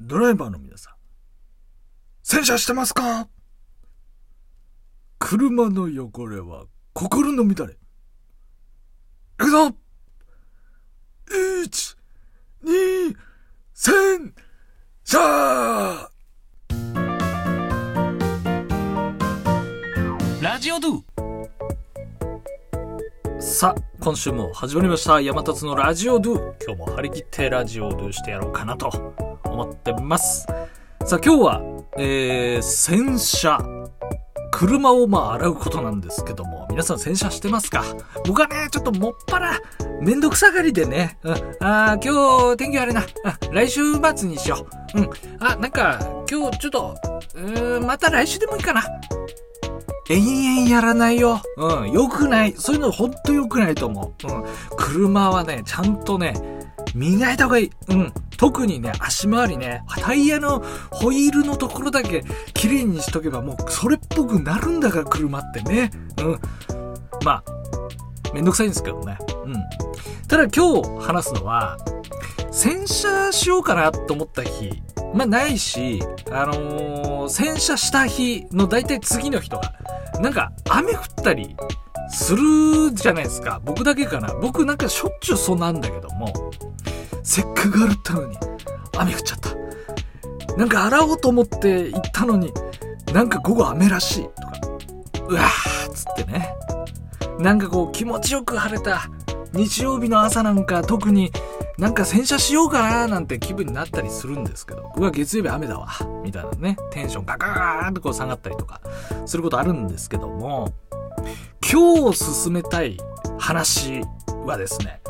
ドライバーの皆さん、洗車してますか？車の汚れは心の乱れ。いくぞ !1、2、3、シャーラジオドゥさあ、今週も始まりました。山達のラジオドゥ。今日も張り切ってラジオドゥしてやろうかなと思ってます。さあ、今日は、えー、洗車。車をまあ洗うことなんですけども、皆さん洗車してますか？僕はね、ちょっともっぱら、めんどくさがりでね、うん、あー今日天気悪いな、あ、来週末にしよう。うん、あ、なんか、今日ちょっと、うん、また来週でもいいかな。延々やらないよ。うん。良くない。そういうのほんと良くないと思う。うん。車はね、ちゃんとね、磨いた方がいい。うん。特にね、足回りね、タイヤのホイールのところだけ綺麗にしとけばもうそれっぽくなるんだから、車ってね。うん。まあ、めんどくさいんですけどね。うん。ただ今日話すのは、洗車しようかなと思った日、まあないし、あのー洗車した日の大体次の日とか、なんか雨降ったりするじゃないですか。僕だけかな。僕なんかしょっちゅうそうなんだけども、せっかく洗ったのに雨降っちゃった。なんか洗おうと思って行ったのに、なんか午後雨らしいとか、うわーっつってね。なんかこう気持ちよく晴れた日曜日の朝なんか特になんか洗車しようかななんて気分になったりするんですけど、うわ、月曜日雨だわ、みたいなね、テンションガガガーンとこう下がったりとかすることあるんですけども、今日進めたい話はですね、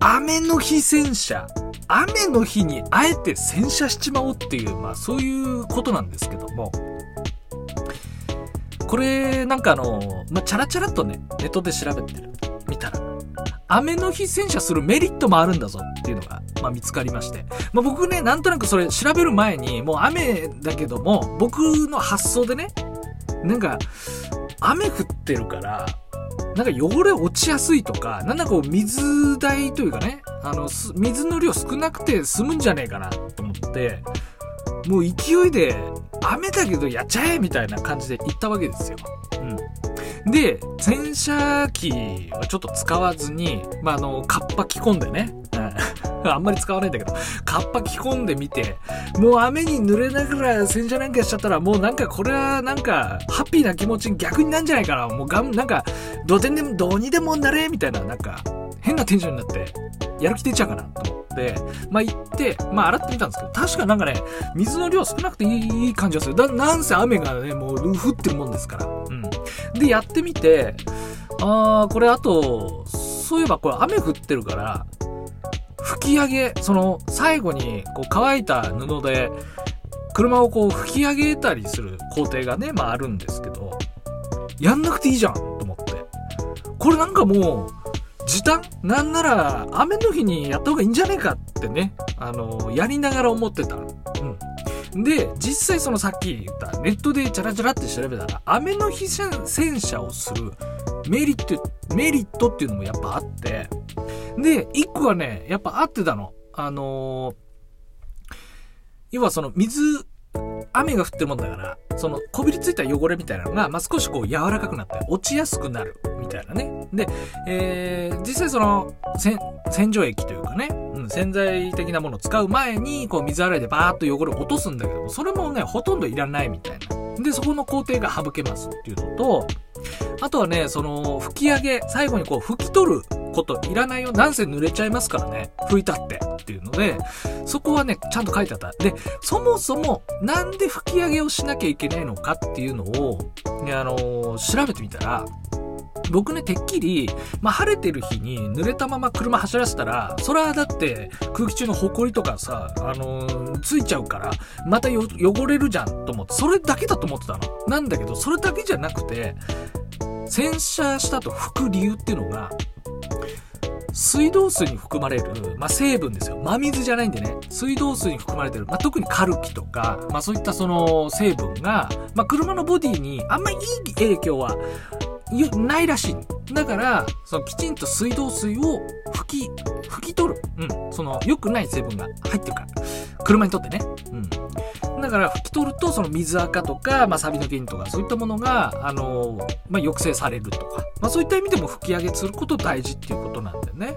雨の日洗車、雨の日にあえて洗車しちまおうっていう、まあそういうことなんですけども、これ、なんかあの、まあ、チャラチャラとね、ネットで調べてる、見たら、雨の日洗車するメリットもあるんだぞっていうのが、まあ、見つかりまして。まあ、僕ね、なんとなくそれ調べる前に、もう雨だけども、僕の発想でね、なんか、雨降ってるから、なんか汚れ落ちやすいとか、なんだこう水代というかね、あの、水の量少なくて済むんじゃねえかなと思って、もう勢いで、雨だけどやっちゃえみたいな感じで行ったわけですよ。うん。で、洗車機はちょっと使わずに、まあ、あの、カッパ着込んでね。あんまり使わないんだけど、カッパ着込んでみて、もう雨に濡れながら洗車なんかしちゃったら、もうなんかこれはなんか、ハッピーな気持ちに逆になんじゃないかな。もうがん、なんか、どうでも、どうにでもなれみたいな、なんか、変なテンションになって、やる気出ちゃうかなと思って、まあ行って、まあ洗ってみたんですけど、確かなんかね、水の量少なくていいいい感じがする。だ、なんせ雨がね、もう降ってるもんですから。うん。で、やってみて、あー、これあと、そういえばこれ雨降ってるから、拭き上げ、その、最後に、こう乾いた布で、車をこう拭き上げたりする工程がね、まああるんですけど、やんなくていいじゃんと思って。これなんかもう、時短なんなら、雨の日にやった方がいいんじゃねえかってね、あの、やりながら思ってた。うん。で、実際そのさっき言ったネットでチャラチャラって調べたら、雨の日洗洗車をするメリット、メリットっていうのもやっぱあって、で、一個はね、やっぱ合ってたの。あのー要はその水、雨が降ってるもんだから、そのこびりついた汚れみたいなのが、まあ、少しこう柔らかくなって落ちやすくなるみたいなね。で、えー、実際その洗洗浄液というかね、うん、洗剤的なものを使う前にこう水洗いでバーッと汚れを落とすんだけども、それもね、ほとんどいらないみたいな。で、そこの工程が省けますっていうのと、あとはね、その拭き上げ、最後にこう拭き取ることいらないよ。なんせ濡れちゃいますからね。拭いたってっていうので、そこはね、ちゃんと書いてあった。で、そもそも、なんで吹き上げをしなきゃいけないのかっていうのを、ね、あのー調べてみたら、僕ね、てっきり、まあ、晴れてる日に濡れたまま車走らせたら、それはだって空気中の埃とかさ、あのーついちゃうから、また汚れるじゃんと思って、それだけだと思ってたの。なんだけど、それだけじゃなくて、洗車した後拭く理由っていうのが、水道水に含まれる、まあ、成分ですよ。真水じゃないんでね。水道水に含まれてる、まあ、特にカルキとか、まあ、そういったその成分が、まあ、車のボディにあんまりいい影響はないらしい。だから、そのきちんと水道水を拭き、拭き取る。うん。その良くない成分が入ってるから。車にとってね。うんだから拭き取ると、その水垢とか、まあ、サビの原因とか、そういったものが、あの、まあ、抑制されるとか、まあ、そういった意味でも拭き上げすること大事っていうことなんだよね。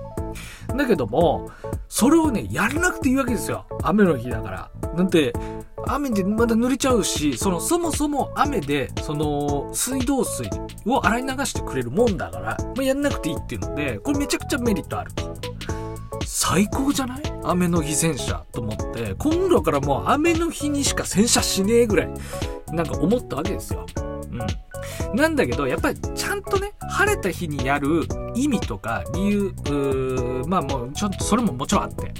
だけども、それをね、やらなくていいわけですよ。雨の日だから。なんて、雨でまだ濡れちゃうし、その、そもそも雨で、その、水道水を洗い流してくれるもんだから、まあ、やんなくていいっていうので、これめちゃくちゃメリットあると。最高じゃない？雨の日洗車と思って、今度からもう雨の日にしか洗車しねえぐらい、なんか思ったわけですよ。うん。なんだけど、やっぱりちゃんとね、晴れた日にやる意味とか理由、まあもうちょっとそれももちろんあって。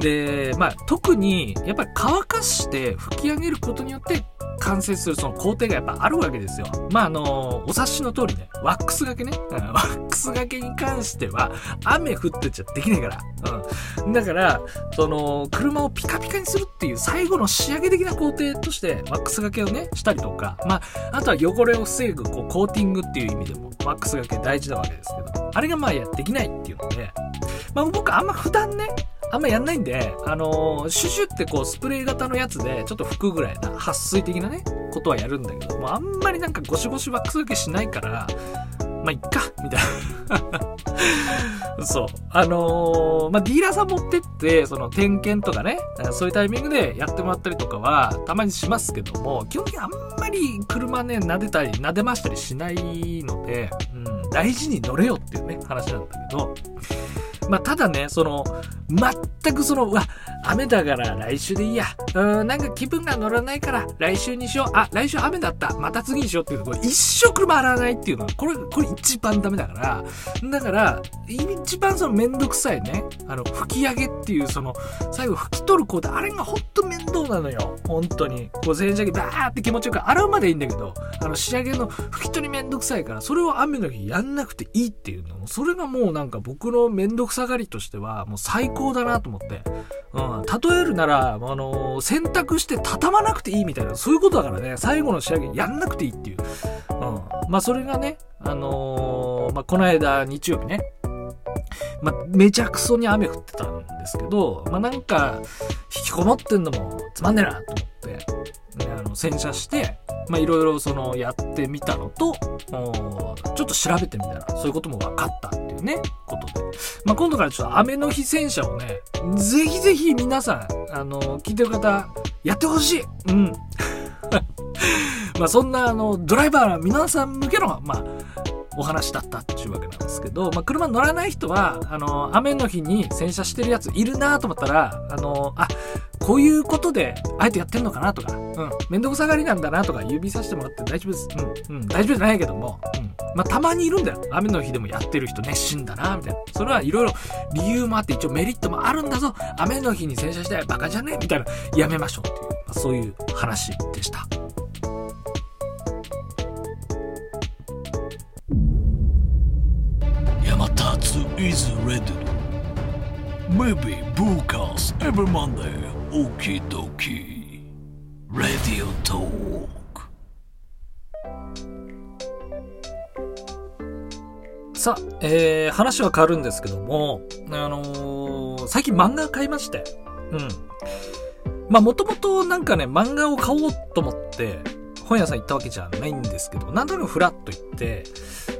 で、まあ特にやっぱり乾かして吹き上げることによって完成するその工程がやっぱあるわけですよ。まあ、あの、お察しの通りね、ワックスがけね、うんワックスがけに関しては、雨降ってちゃできないから。うん。だから、その、車をピカピカにするっていう最後の仕上げ的な工程として、ワックスがけをね、したりとか、まあ、あとは汚れを防ぐ、こう、コーティングっていう意味でも、ワックスがけ大事なわけですけど、あれがまあ、や、できないっていうので、まあ、僕あんま普段ね、あんまやんないんで、あのー、シュシュってこうスプレー型のやつでちょっと拭くぐらいな、撥水的なね、ことはやるんだけど、もうあんまりなんかゴシゴシワックスだけしないから、まあ、いっか、みたいな。そう。あのー、まあ、ディーラーさん持ってって、その点検とかね、そういうタイミングでやってもらったりとかは、たまにしますけども、基本的にあんまり車ね、撫でたり、撫でましたりしないので、うん、大事に乗れよっていうね、話なんだけど、まあ、ただね、その、全くその、うわ、雨だから来週でいいや。うん、なんか気分が乗らないから来週にしよう。あ、来週雨だった。また次にしようっていうの、これ一生車洗わないっていうのは、これ、これ一番ダメだから。だから、一番そのめんどくさいね、あの、吹き上げっていう、その、最後拭き取る工程、あれがほんと面倒なのよ。本当に。こう、洗車機バーって気持ちよく洗うまでいいんだけど、あの、仕上げの拭き取りめんどくさいから、それを雨の日やんなくていいっていうのも。それがもうなんか僕のめんどくさがりとしては、もう最高だなと思って。うん、例えるなら、あのー、洗濯して畳まなくていいみたいな、そういうことだからね、最後の仕上げやんなくていいっていう。うん。まあ、それがね、あのー、まあ、この間、日曜日ね、まあ、めちゃくそに雨降ってたんですけど、まあ、なんか、引きこもってんのもつまんねえなと思って、ね、あの、洗車して、ま、いろいろその、やってみたのと、ちょっと調べてみたら、そういうことも分かったね、ことで。まあ、今度からちょっと雨の日洗車をね、ぜひぜひ皆さん、あの、聞いてる方、やってほしいうん。まあ、そんな、あの、ドライバーの皆さん向けの、まあ、お話だったっていうわけなんですけど、まあ、車乗らない人は、あの、雨の日に洗車してるやついるなと思ったら、あの、あ、こういうことで、あえてやってんのかなとか、うん、めんどくさがりなんだなとか指さしてもらって大丈夫です。うん、うん、大丈夫じゃないけども、うん。まあ、たまにいるんだよ。雨の日でもやってる人熱心だなみたいな。それはいろいろ理由もあって一応メリットもあるんだぞ。雨の日に洗車してバカじゃね？みたいな。やめましょうっていう、まあ、そういう話でした。is ready. Maybe broadcast every Monday. Okie dokie. Radio Talk. さあ、えー、話は変わるんですけども、あのー、最近漫画買いまして。うん。まあ、もともとなんかね、漫画を買おうと思って、本屋さん行ったわけじゃないんですけど、なんとなくフラッと行って、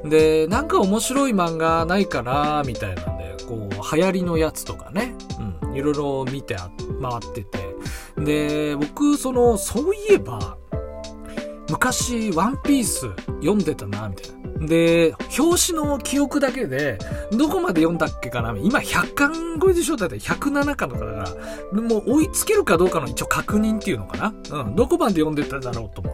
で、なんか面白い漫画ないかなみたいなんで、こう、流行りのやつとかね、うん、いろいろ見て回ってて。で、僕、その、そういえば、昔、ワンピース読んでたな、みたいな。で、表紙の記憶だけで、どこまで読んだっけかな今100巻超えでしょ？だって107巻とかだから、もう追いつけるかどうかの一応確認っていうのかな？うん、どこまで読んでただろうと思。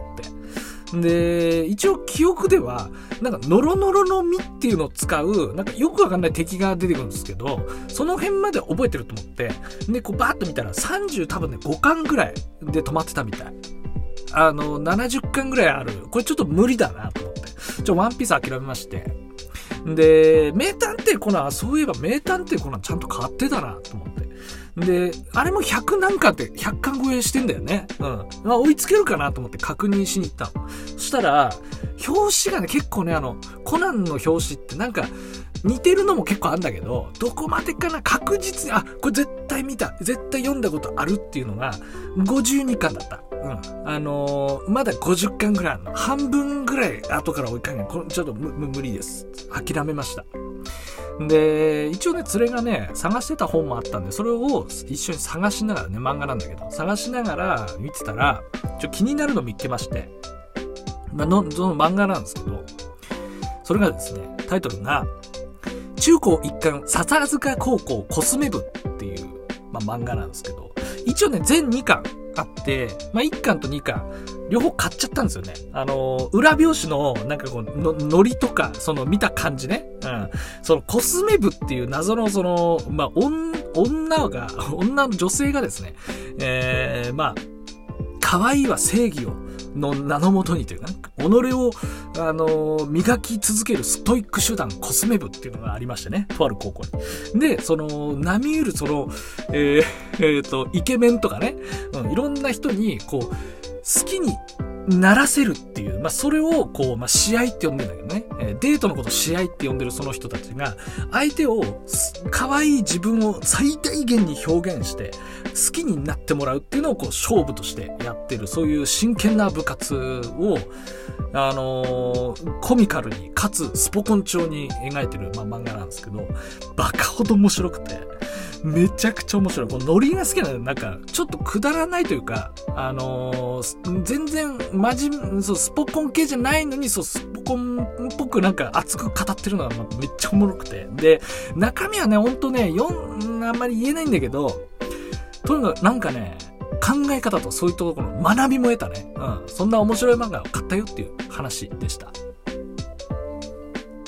で、一応記憶では、なんか、ノロノロの実っていうのを使う、なんかよくわかんない敵が出てくるんですけど、その辺まで覚えてると思って、で、こうバーッと見たら30多分ね、5巻ぐらいで止まってたみたい。あの、70巻ぐらいある。これちょっと無理だなと思って。ちょ、ワンピース諦めまして。で、名探偵コナン、そういえば名探偵コナンちゃんと買ってたなと思って。で、あれも100何巻って、100巻超えしてんだよね。うん。まあ、追いつけるかなと思って確認しに行ったの。そしたら、表紙がね、結構ね、あの、コナンの表紙ってなんか、似てるのも結構あんだけど、どこまでかな確実に、あ、これ絶対見た。絶対読んだことあるっていうのが、52巻だった。うん。あのー、まだ50巻ぐらいあるの。半分ぐらい後から追いかける。これちょっと無理です。諦めました。で、一応ね、連れがね、探してた本もあったんで、それを一緒に探しながらね、漫画なんだけど、探しながら見てたら、ちょ気になるの見つけまして、まあの、その漫画なんですけど、それがですね、タイトルが、中高一貫笹塚高校コスメ部っていう、まあ、漫画なんですけど、一応ね、全2巻あって、まあ、1巻と2巻、両方買っちゃったんですよね。あの、裏表紙の、なんかこう、の、ノリとか、その見た感じね。うん。そのコスメ部っていう謎のその、まあ、女が、女の女性がですね、えー、まあ、可愛いは正義をの名のもとにというか、己を、あのー、磨き続けるストイック手段コスメ部っていうのがありましてね、とある高校に。で、その、波打るその、えー、えー、と、イケメンとかね、うん、いろんな人に、こう、好きにならせるっていう、まあ、それを、こう、まあ、試合って呼んでんだけどね、え、デートのこと試合って呼んでるその人たちが、相手を、可愛い自分を最大限に表現して、好きになってもらうっていうのを、こう、勝負としてやってる、そういう真剣な部活を、あのー、コミカルに、かつ、スポコン調に描いてる、まあ、漫画なんですけど、バカほど面白くて、めちゃくちゃ面白い。このノリが好きなのなんか、ちょっとくだらないというか、あのー、全然、まじ、そう、スポコン系じゃないのに、そう、スポコンっぽくなんか熱く語ってるのがめっちゃおもろくて。で、中身はね、ほんとね、読ん、あんまり言えないんだけど、とにかくなんかね、考え方とそういうところの学びも得たね。うん。そんな面白い漫画を買ったよっていう話でした。